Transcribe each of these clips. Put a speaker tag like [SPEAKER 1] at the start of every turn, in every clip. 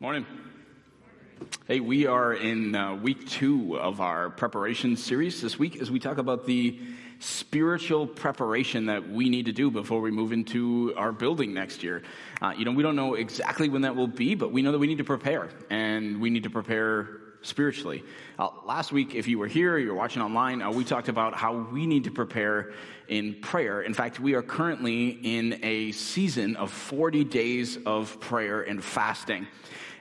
[SPEAKER 1] Morning. Hey, we are in uh, week two of our preparation series this week as we talk about the spiritual preparation that we need to do before we move into our building next year. Uh, you know, we don't know exactly when that will be, but we know that we need to prepare and we need to prepare spiritually. Uh, last week, if you were here, you're watching online, uh, we talked about how we need to prepare in prayer. In fact, we are currently in a season of 40 days of prayer and fasting.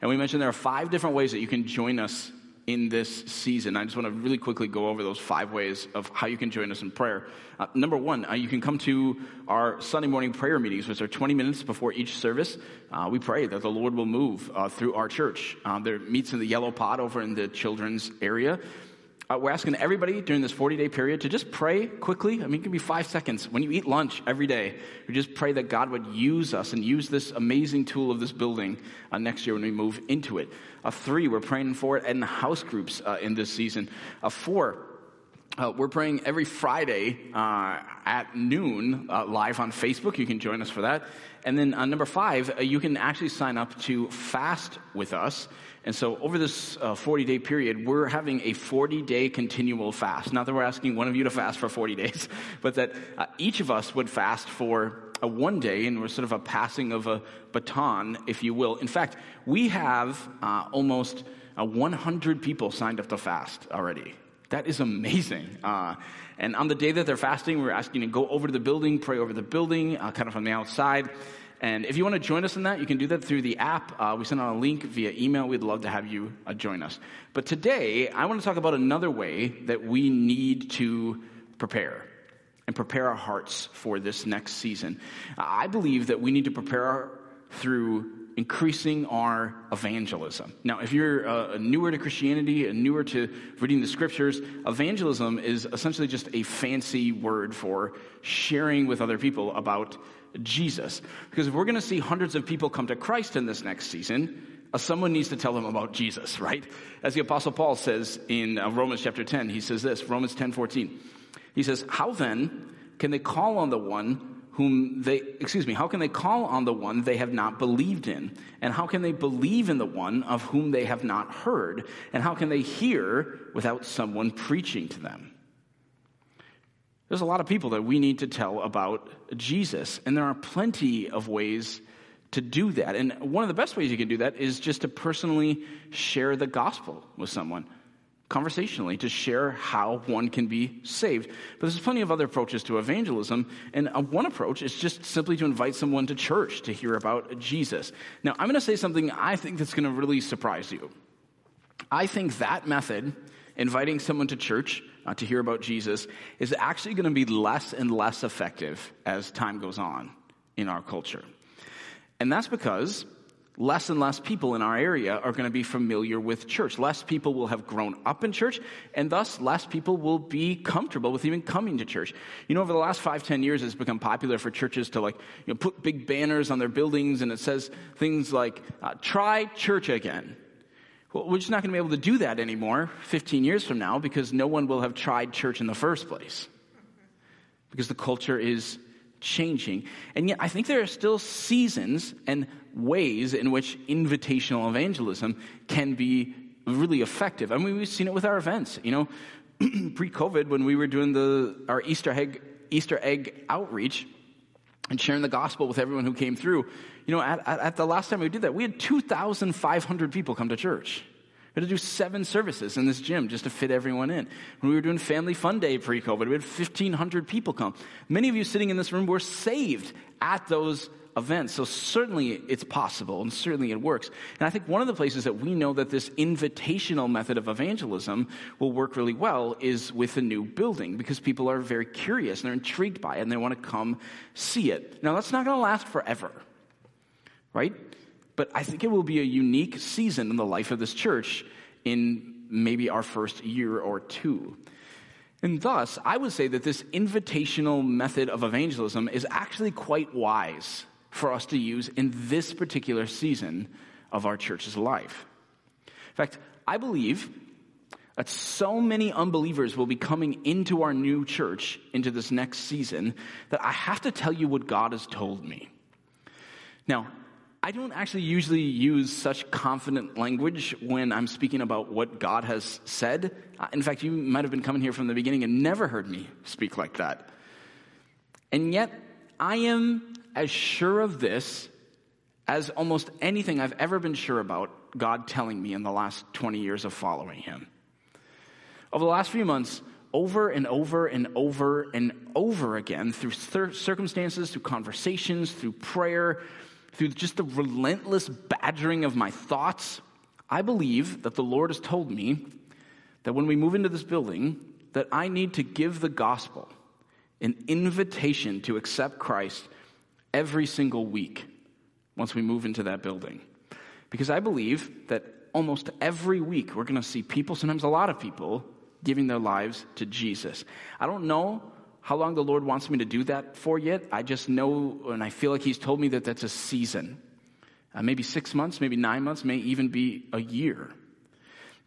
[SPEAKER 1] And we mentioned there are five different ways that you can join us in this season. I just want to really quickly go over those five ways of how you can join us in prayer. Uh, number one, uh, you can come to our Sunday morning prayer meetings, which are 20 minutes before each service. Uh, we pray that the Lord will move uh, through our church. Uh, there meets in the yellow pot over in the children's area. Uh, we're asking everybody during this 40 day period to just pray quickly. I mean, it can be five seconds. When you eat lunch every day, we just pray that God would use us and use this amazing tool of this building uh, next year when we move into it. Uh, three, we're praying for it in house groups uh, in this season. Uh, four, uh, we're praying every Friday uh, at noon uh, live on Facebook. You can join us for that. And then uh, number five, you can actually sign up to fast with us. And so over this 40 day period, we're having a 40 day continual fast. Not that we're asking one of you to fast for 40 days, but that each of us would fast for a one day, and we're sort of a passing of a baton, if you will. In fact, we have uh, almost uh, 100 people signed up to fast already. That is amazing. Uh, and on the day that they're fasting, we're asking to go over to the building, pray over the building, uh, kind of from the outside. And if you want to join us in that, you can do that through the app. Uh, we send out a link via email. We'd love to have you uh, join us. But today, I want to talk about another way that we need to prepare and prepare our hearts for this next season. I believe that we need to prepare through increasing our evangelism. Now, if you're uh, newer to Christianity and newer to reading the scriptures, evangelism is essentially just a fancy word for sharing with other people about Jesus. Because if we're going to see hundreds of people come to Christ in this next season, uh, someone needs to tell them about Jesus, right? As the apostle Paul says in uh, Romans chapter 10, he says this, Romans 10, 14. He says, How then can they call on the one whom they, excuse me, how can they call on the one they have not believed in? And how can they believe in the one of whom they have not heard? And how can they hear without someone preaching to them? There's a lot of people that we need to tell about Jesus, and there are plenty of ways to do that. And one of the best ways you can do that is just to personally share the gospel with someone conversationally to share how one can be saved. But there's plenty of other approaches to evangelism, and uh, one approach is just simply to invite someone to church to hear about Jesus. Now, I'm going to say something I think that's going to really surprise you. I think that method, inviting someone to church uh, to hear about Jesus, is actually going to be less and less effective as time goes on in our culture. And that's because less and less people in our area are going to be familiar with church. Less people will have grown up in church, and thus less people will be comfortable with even coming to church. You know, over the last five, ten years, it's become popular for churches to like, you know, put big banners on their buildings, and it says things like, uh, try church again. Well, we're just not going to be able to do that anymore 15 years from now because no one will have tried church in the first place. Because the culture is changing. And yet, I think there are still seasons and ways in which invitational evangelism can be really effective. I mean, we've seen it with our events. You know, pre-COVID, when we were doing the our Easter egg Easter egg outreach and sharing the gospel with everyone who came through. You know, at, at, the last time we did that, we had 2,500 people come to church. We had to do seven services in this gym just to fit everyone in. When we were doing Family Fun Day pre COVID, we had 1,500 people come. Many of you sitting in this room were saved at those events. So certainly it's possible and certainly it works. And I think one of the places that we know that this invitational method of evangelism will work really well is with a new building because people are very curious and they're intrigued by it and they want to come see it. Now that's not going to last forever, right? but I think it will be a unique season in the life of this church in maybe our first year or two. And thus, I would say that this invitational method of evangelism is actually quite wise for us to use in this particular season of our church's life. In fact, I believe that so many unbelievers will be coming into our new church into this next season that I have to tell you what God has told me. Now, I don't actually usually use such confident language when I'm speaking about what God has said. Uh, in fact, you might have been coming here from the beginning and never heard me speak like that. And yet, I am as sure of this as almost anything I've ever been sure about God telling me in the last 20 years of following Him. Over the last few months, over and over and over and over again, through circumstances, through conversations, through prayer, through just the relentless badgering of my thoughts, I believe that the Lord has told me that when we move into this building, that I need to give the gospel an invitation to accept Christ every single week once we move into that building. Because I believe that almost every week we're going to see people, sometimes a lot of people, giving their lives to Jesus. I don't know how long the Lord wants me to do that for yet. I just know, and I feel like He's told me that that's a season. Uh, maybe six months, maybe nine months, may even be a year.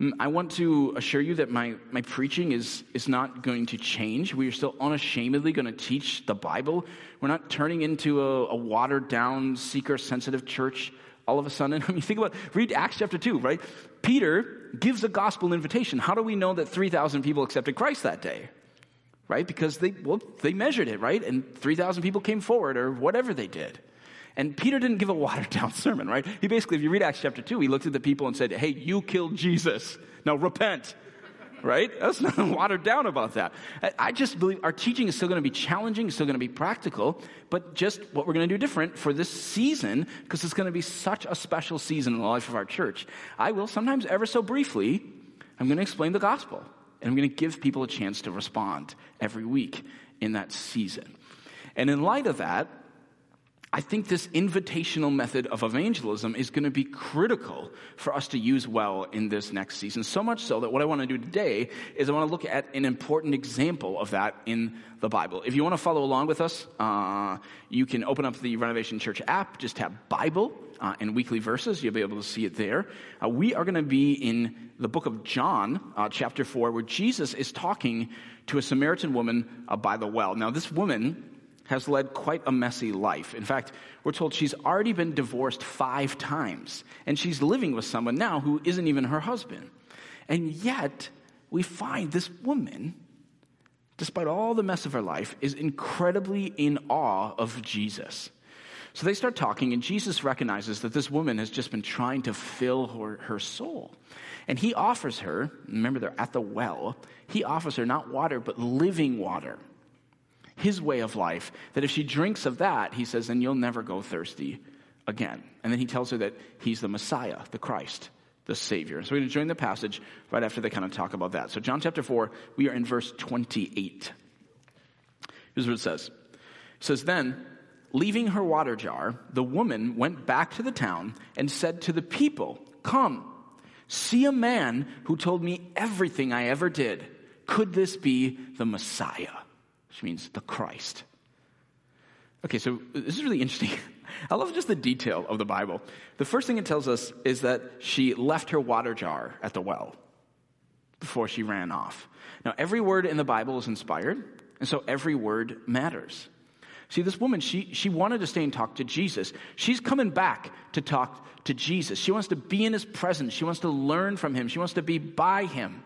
[SPEAKER 1] Mm, I want to assure you that my, my preaching is, is not going to change. We are still unashamedly going to teach the Bible. We're not turning into a, a watered down, seeker sensitive church all of a sudden. I mean, think about, read Acts chapter 2, right? Peter gives a gospel invitation. How do we know that 3,000 people accepted Christ that day? right? Because they, well, they measured it, right? And 3,000 people came forward or whatever they did. And Peter didn't give a watered down sermon, right? He basically, if you read Acts chapter 2, he looked at the people and said, Hey, you killed Jesus. Now repent, right? That's nothing watered down about that. I just believe our teaching is still going to be challenging, still going to be practical, but just what we're going to do different for this season, because it's going to be such a special season in the life of our church. I will sometimes, ever so briefly, I'm going to explain the gospel. And I'm going to give people a chance to respond every week in that season. And in light of that, I think this invitational method of evangelism is going to be critical for us to use well in this next season. So much so that what I want to do today is I want to look at an important example of that in the Bible. If you want to follow along with us, uh, you can open up the Renovation Church app, just have Bible uh, and weekly verses. You'll be able to see it there. Uh, we are going to be in the book of John, uh, chapter 4, where Jesus is talking to a Samaritan woman uh, by the well. Now, this woman has led quite a messy life. In fact, we're told she's already been divorced five times, and she's living with someone now who isn't even her husband. And yet, we find this woman, despite all the mess of her life, is incredibly in awe of Jesus. So they start talking, and Jesus recognizes that this woman has just been trying to fill her, her soul. And he offers her, remember they're at the well, he offers her not water, but living water his way of life, that if she drinks of that, he says, then you'll never go thirsty again. And then he tells her that he's the Messiah, the Christ, the Savior. So we're going to join the passage right after they kind of talk about that. So, John chapter 4, we are in verse 28. Here's what it says It says, Then, leaving her water jar, the woman went back to the town and said to the people, Come, see a man who told me everything I ever did. Could this be the Messiah? Which means the Christ. Okay, so this is really interesting. I love just the detail of the Bible. The first thing it tells us is that she left her water jar at the well before she ran off. Now, every word in the Bible is inspired, and so every word matters. See, this woman, she, she wanted to stay and talk to Jesus. She's coming back to talk to Jesus. She wants to be in his presence. She wants to learn from him. She wants to be by him.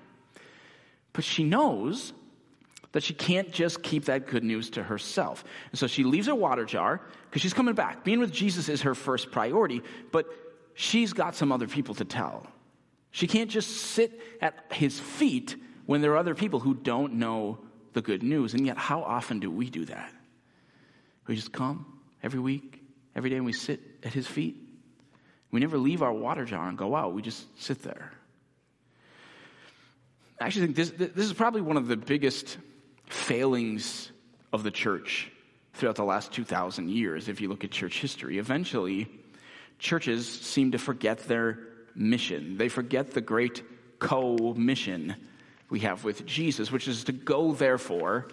[SPEAKER 1] But she knows that she can't just keep that good news to herself. And so she leaves her water jar because she's coming back. Being with Jesus is her first priority, but she's got some other people to tell. She can't just sit at his feet when there are other people who don't know the good news. And yet, how often do we do that? We just come every week, every day, and we sit at his feet. We never leave our water jar and go out, we just sit there. I actually think this, this is probably one of the biggest failings of the church throughout the last 2,000 years, if you look at church history. Eventually, churches seem to forget their mission. They forget the great commission we have with Jesus, which is to go, therefore,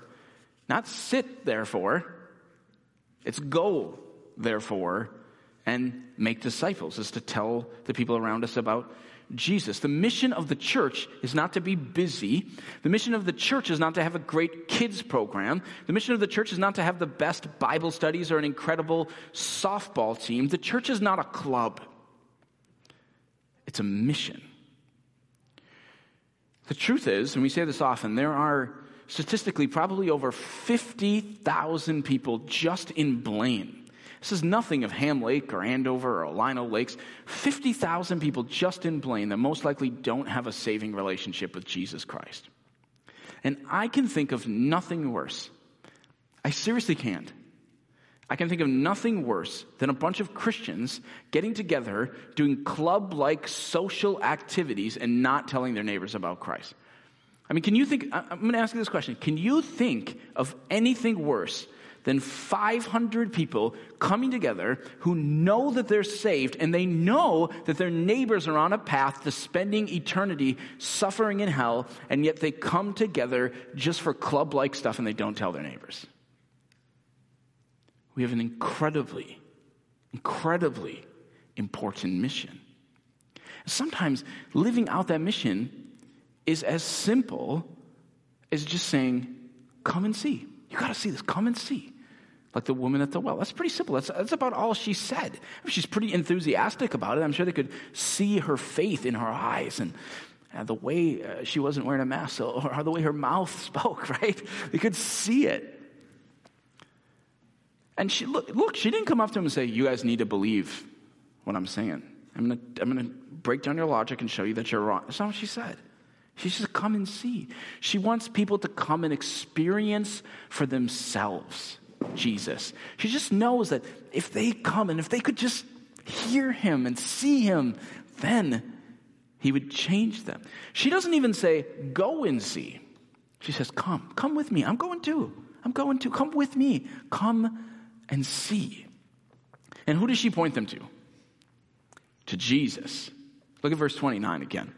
[SPEAKER 1] not sit, therefore. It's go, therefore, and make disciples, is to tell the people around us about Jesus. The mission of the church is not to be busy. The mission of the church is not to have a great kids program. The mission of the church is not to have the best Bible studies or an incredible softball team. The church is not a club, it's a mission. The truth is, and we say this often, there are statistically probably over 50,000 people just in Blaine this is nothing of Ham Lake or Andover or Lino Lakes. 50,000 people just in Blaine that most likely don't have a saving relationship with Jesus Christ. And I can think of nothing worse. I seriously can't. I can think of nothing worse than a bunch of Christians getting together, doing club like social activities, and not telling their neighbors about Christ. I mean, can you think? I'm going to ask you this question. Can you think of anything worse than 500 people coming together who know that they're saved and they know that their neighbors are on a path to spending eternity suffering in hell, and yet they come together just for club like stuff and they don't tell their neighbors. We have an incredibly, incredibly important mission. Sometimes living out that mission is as simple as just saying, Come and see. You got to see this. Come and see. Like the woman at the well. That's pretty simple. That's, that's about all she said. She's pretty enthusiastic about it. I'm sure they could see her faith in her eyes and, and the way uh, she wasn't wearing a mask or, or the way her mouth spoke, right? They could see it. And she, look, look, she didn't come up to him and say, You guys need to believe what I'm saying. I'm going to I'm going to break down your logic and show you that you're wrong. That's not what she said. She says, Come and see. She wants people to come and experience for themselves Jesus. She just knows that if they come and if they could just hear him and see him, then he would change them. She doesn't even say, Go and see. She says, Come, come with me. I'm going too. I'm going to. Come with me. Come and see. And who does she point them to? To Jesus. Look at verse 29 again.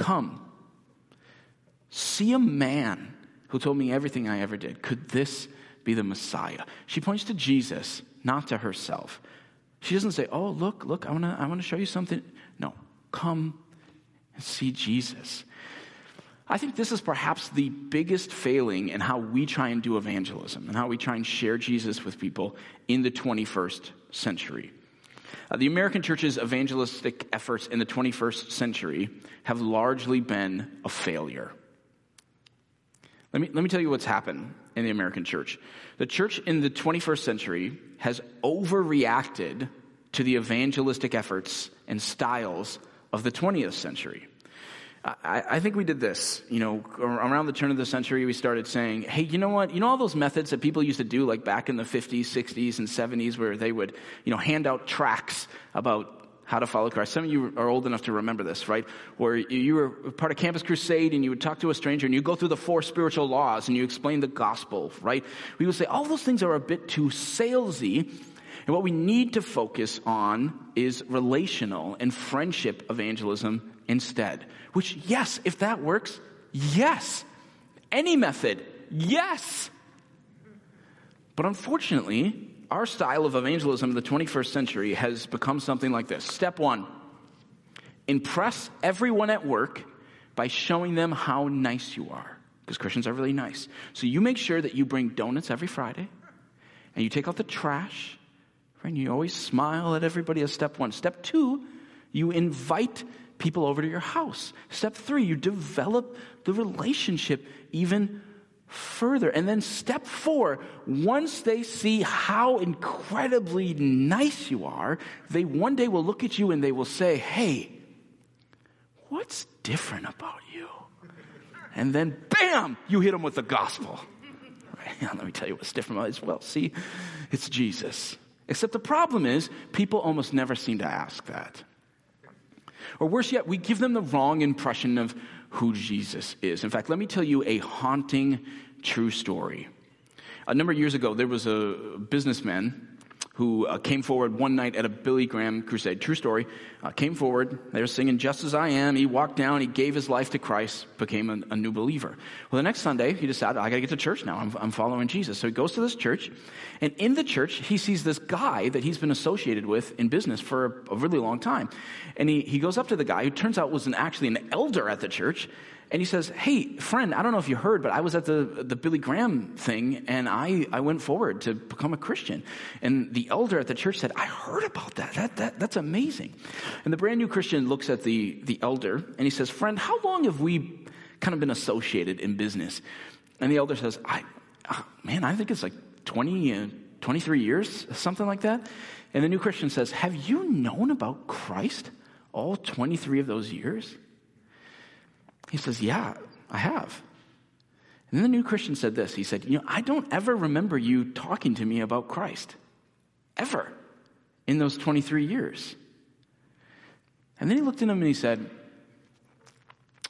[SPEAKER 1] Come, see a man who told me everything I ever did. Could this be the Messiah. She points to Jesus, not to herself. She doesn't say, Oh, look, look, I wanna, I wanna show you something. No, come and see Jesus. I think this is perhaps the biggest failing in how we try and do evangelism and how we try and share Jesus with people in the 21st century. Uh, the American church's evangelistic efforts in the 21st century have largely been a failure. Let me, let me tell you what's happened in the American church. The church in the 21st century has overreacted to the evangelistic efforts and styles of the 20th century. I, I, think we did this. You know, around the turn of the century, we started saying, hey, you know what? You know all those methods that people used to do, like back in the 50s, 60s, and 70s, where they would, you know, hand out tracts about how to follow Christ. Some of you are old enough to remember this, right? Where you were part of Campus Crusade and you would talk to a stranger and you go through the four spiritual laws and you explain the gospel, right? We would say all those things are a bit too salesy. And what we need to focus on is relational and friendship evangelism instead. Which, yes, if that works, yes. Any method, yes. But unfortunately, our style of evangelism in the 21st century has become something like this. Step one impress everyone at work by showing them how nice you are, because Christians are really nice. So you make sure that you bring donuts every Friday, and you take out the trash. And you always smile at everybody as step one. Step two, you invite people over to your house. Step three, you develop the relationship even further. And then step four, once they see how incredibly nice you are, they one day will look at you and they will say, Hey, what's different about you? And then bam, you hit them with the gospel. Right? Let me tell you what's different about it as well. See, it's Jesus. Except the problem is, people almost never seem to ask that. Or worse yet, we give them the wrong impression of who Jesus is. In fact, let me tell you a haunting true story. A number of years ago, there was a businessman who uh, came forward one night at a Billy Graham crusade. True story. Uh, came forward. They were singing "Just as I Am." He walked down. He gave his life to Christ. Became a, a new believer. Well, the next Sunday, he decided, "I got to get to church now. I'm, I'm following Jesus." So he goes to this church, and in the church, he sees this guy that he's been associated with in business for a, a really long time, and he he goes up to the guy who turns out was an, actually an elder at the church, and he says, Hey, friend, I don't know if you heard, but I was at the, the Billy Graham thing and I, I went forward to become a Christian. And the elder at the church said, I heard about that. that, that that's amazing. And the brand new Christian looks at the, the elder and he says, Friend, how long have we kind of been associated in business? And the elder says, I, oh, man, I think it's like 20, uh, 23 years, something like that. And the new Christian says, Have you known about Christ all 23 of those years? He says, Yeah, I have. And then the new Christian said this He said, You know, I don't ever remember you talking to me about Christ. Ever. In those 23 years. And then he looked at him and he said,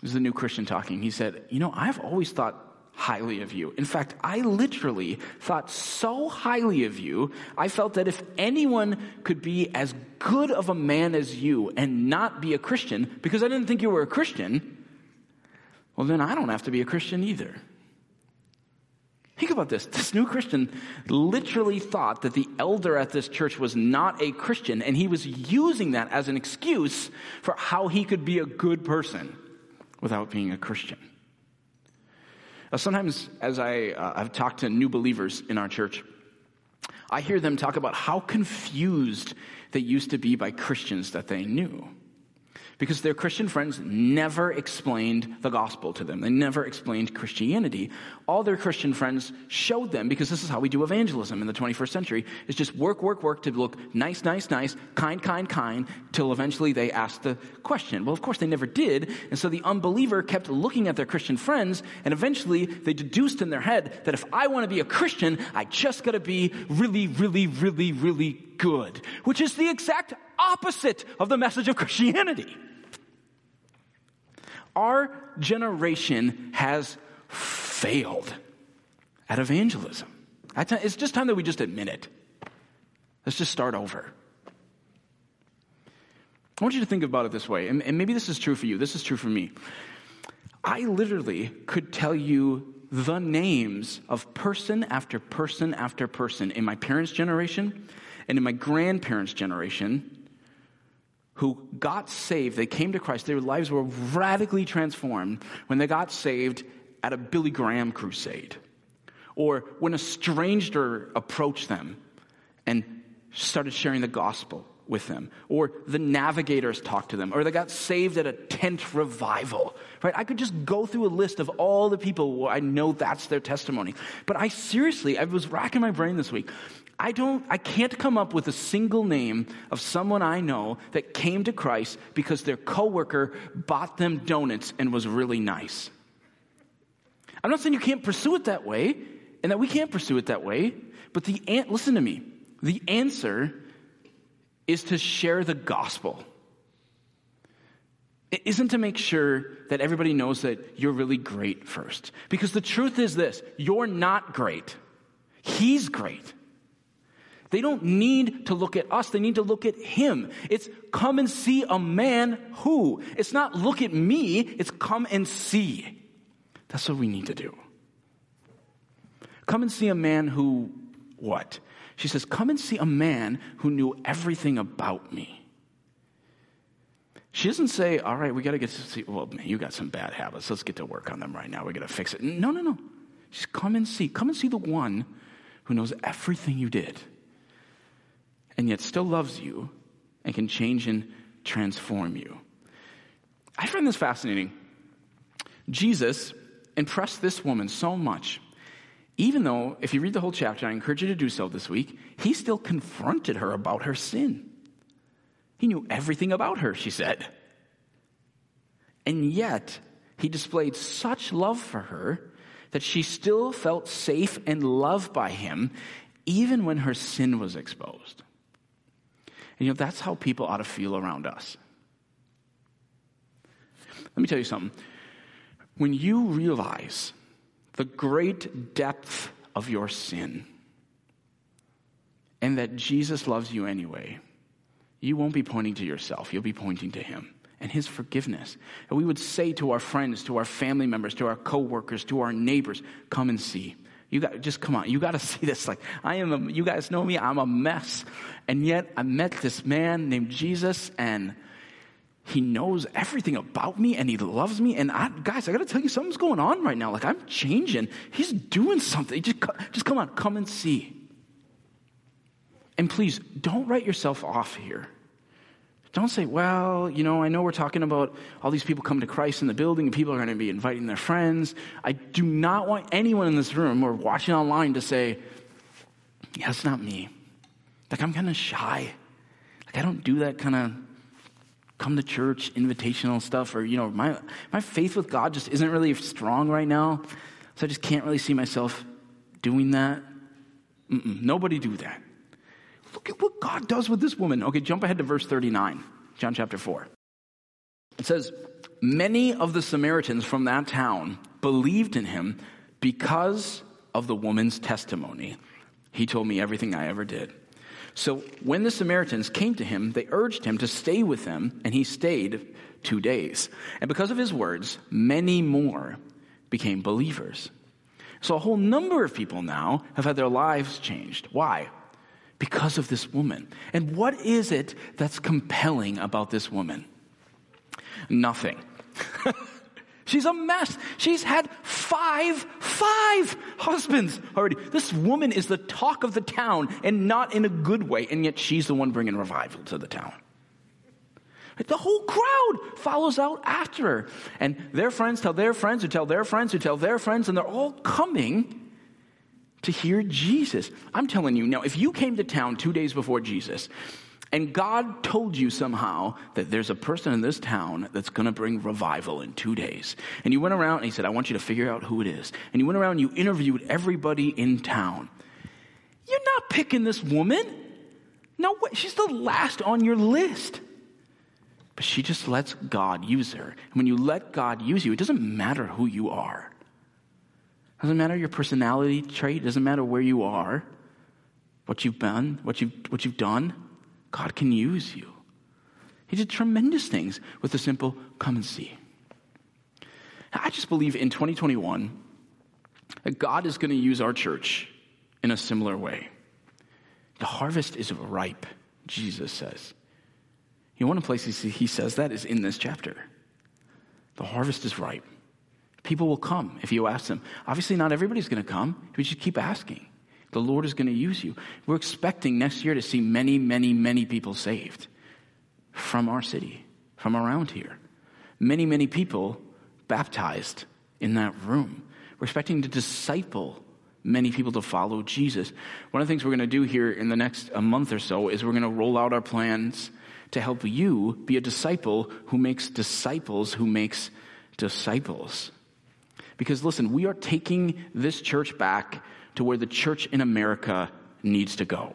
[SPEAKER 1] This is the new Christian talking. He said, You know, I've always thought highly of you. In fact, I literally thought so highly of you, I felt that if anyone could be as good of a man as you and not be a Christian, because I didn't think you were a Christian, well, then I don't have to be a Christian either. Think about this. This new Christian literally thought that the elder at this church was not a Christian, and he was using that as an excuse for how he could be a good person without being a Christian. Now, sometimes, as I, uh, I've talked to new believers in our church, I hear them talk about how confused they used to be by Christians that they knew because their Christian friends never explained the gospel to them. They never explained Christianity. All their Christian friends showed them, because this is how we do evangelism in the 21st century, is just work, work, work to look nice, nice, nice, kind, kind, kind, till eventually they ask the question. Well, of course they never did, and so the unbeliever kept looking at their Christian friends, and eventually they deduced in their head that if I want to be a Christian, I just gotta be really, really, really, really good, which is the exact opposite of the message of Christianity. Our generation has failed at evangelism. It's just time that we just admit it. Let's just start over. I want you to think about it this way, and, maybe this is true for you. This is true for me. I literally could tell you the names of person after person after person in my parents' generation and in my grandparents' generation who got saved, they came to Christ, their lives were radically transformed when they got saved at a Billy Graham crusade. Or when a stranger approached them and started sharing the gospel with them. Or the navigators talked to them. Or they got saved at a tent revival. Right? I could just go through a list of all the people where I know that's their testimony. But I seriously, I was racking my brain this week. I don't, I can't come up with a single name of someone I know that came to Christ because their coworker bought them donuts and was really nice. I'm not saying you can't pursue it that way and that we can't pursue it that way, but the, listen to me. The answer is to share the gospel. It isn't to make sure that everybody knows that you're really great first. Because the truth is this you're not great, He's great. They don't need to look at us, they need to look at him. It's come and see a man who. It's not look at me, it's come and see. That's what we need to do. Come and see a man who, what? She says, Come and see a man who knew everything about me. She doesn't say, All right, we got to get to see, well, man, you got some bad habits. Let's get to work on them right now. We got to fix it. No, no, no. She's come and see. Come and see the one who knows everything you did and yet still loves you and can change and transform you. I find this fascinating. Jesus impressed this woman so much, even though, if you read the whole chapter, I encourage you to do so this week, he still confronted her about her sin. He knew everything about her, she said. And yet, he displayed such love for her that she still felt safe and loved by him, even when her sin was exposed. And you know, that's how people ought to feel around us. Let me tell you something. When you realize the great depth of your sin, and that Jesus loves you anyway, you won't be pointing to yourself, you'll be pointing to Him and His forgiveness. And we would say to our friends, to our family members, to our coworkers, to our neighbors, come and see. You got just come on. You got to see this. Like I am. A, you guys know me. I'm a mess, and yet I met this man named Jesus, and he knows everything about me, and he loves me. And I, guys, I got to tell you, something's going on right now. Like I'm changing. He's doing something. Just, just come on, come and see. And please don't write yourself off here. Don't say, well, you know, I know we're talking about all these people coming to Christ in the building and people are going to be inviting their friends. I do not want anyone in this room or watching online to say, yeah, it's not me. Like, I'm kind of shy. Like, I don't do that kind of come to church invitational stuff or, you know, my, my faith with God just isn't really strong right now. So I just can't really see myself doing that. Mm-mm, nobody do that. Look at what God does with this woman. Okay, jump ahead to verse 39, John chapter 4. It says, Many of the Samaritans from that town believed in him because of the woman's testimony. He told me everything I ever did. So when the Samaritans came to him, they urged him to stay with them, and he stayed two days. And because of his words, many more became believers. So a whole number of people now have had their lives changed. Why? Because of this woman. And what is it that's compelling about this woman? Nothing. She's a mess. She's had five, five husbands already. This woman is the talk of the town and not in a good way, and yet she's the one bringing revival to the town. The whole crowd follows out after her. And their friends tell their friends who tell their friends who tell their friends, and they're all coming to hear Jesus. I'm telling you, now, if you came to town two days before Jesus, and God told you somehow that there's a person in this town that's going to bring revival in two days. And you went around and he said, I want you to figure out who it is. And you went around and you interviewed everybody in town. You're not picking this woman. No way. She's the last on your list. But she just lets God use her. And when you let God use you, it doesn't matter who you are. Doesn't matter your personality trait, doesn't matter where you are, what you've been, what you've, what you've done. God can use you. He did tremendous things with the simple come and see. I just believe in 2021 that God is going to use our church in a similar way. The harvest is ripe, Jesus says. You know, one of the places he says that is in this chapter. The harvest is ripe. People will come if you ask them. Obviously, not everybody's going to come. We should keep asking. The Lord is going to use you. We're expecting next year to see many, many, many people saved from our city, from around here. Many, many people baptized in that room. We're expecting to disciple many people to follow Jesus. One of the things we're going to do here in the next a month or so is we're going to roll out our plans to help you be a disciple who makes disciples who makes disciples. Because listen, we are taking this church back to where the church in America needs to go.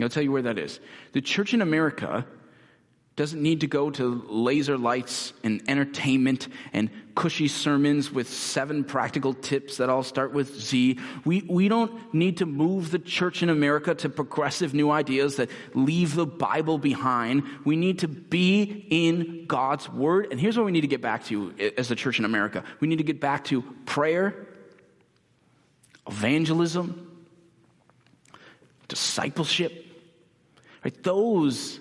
[SPEAKER 1] I'll tell you where that is. The church in America doesn't need to go to laser lights and entertainment and cushy sermons with seven practical tips that all start with Z. We, we don't need to move the church in America to progressive new ideas that leave the Bible behind. We need to be in God's Word. And here's what we need to get back to as the church in America we need to get back to prayer, evangelism, discipleship. Right? Those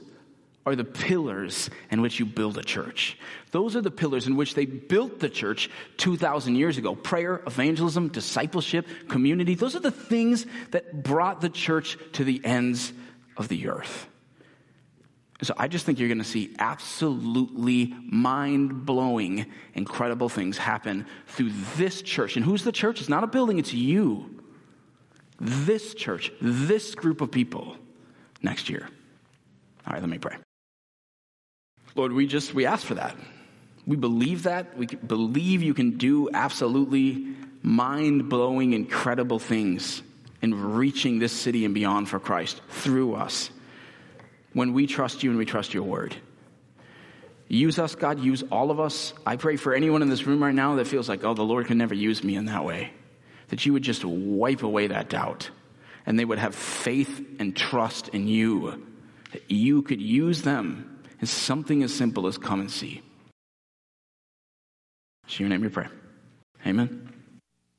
[SPEAKER 1] are the pillars in which you build a church. Those are the pillars in which they built the church 2,000 years ago prayer, evangelism, discipleship, community. Those are the things that brought the church to the ends of the earth. So I just think you're going to see absolutely mind blowing, incredible things happen through this church. And who's the church? It's not a building, it's you. This church, this group of people next year. All right, let me pray. Lord, we just, we ask for that. We believe that. We believe you can do absolutely mind blowing, incredible things in reaching this city and beyond for Christ through us when we trust you and we trust your word. Use us, God, use all of us. I pray for anyone in this room right now that feels like, oh, the Lord can never use me in that way, that you would just wipe away that doubt and they would have faith and trust in you, that you could use them in something as simple as come and see. In your name we pray. Amen.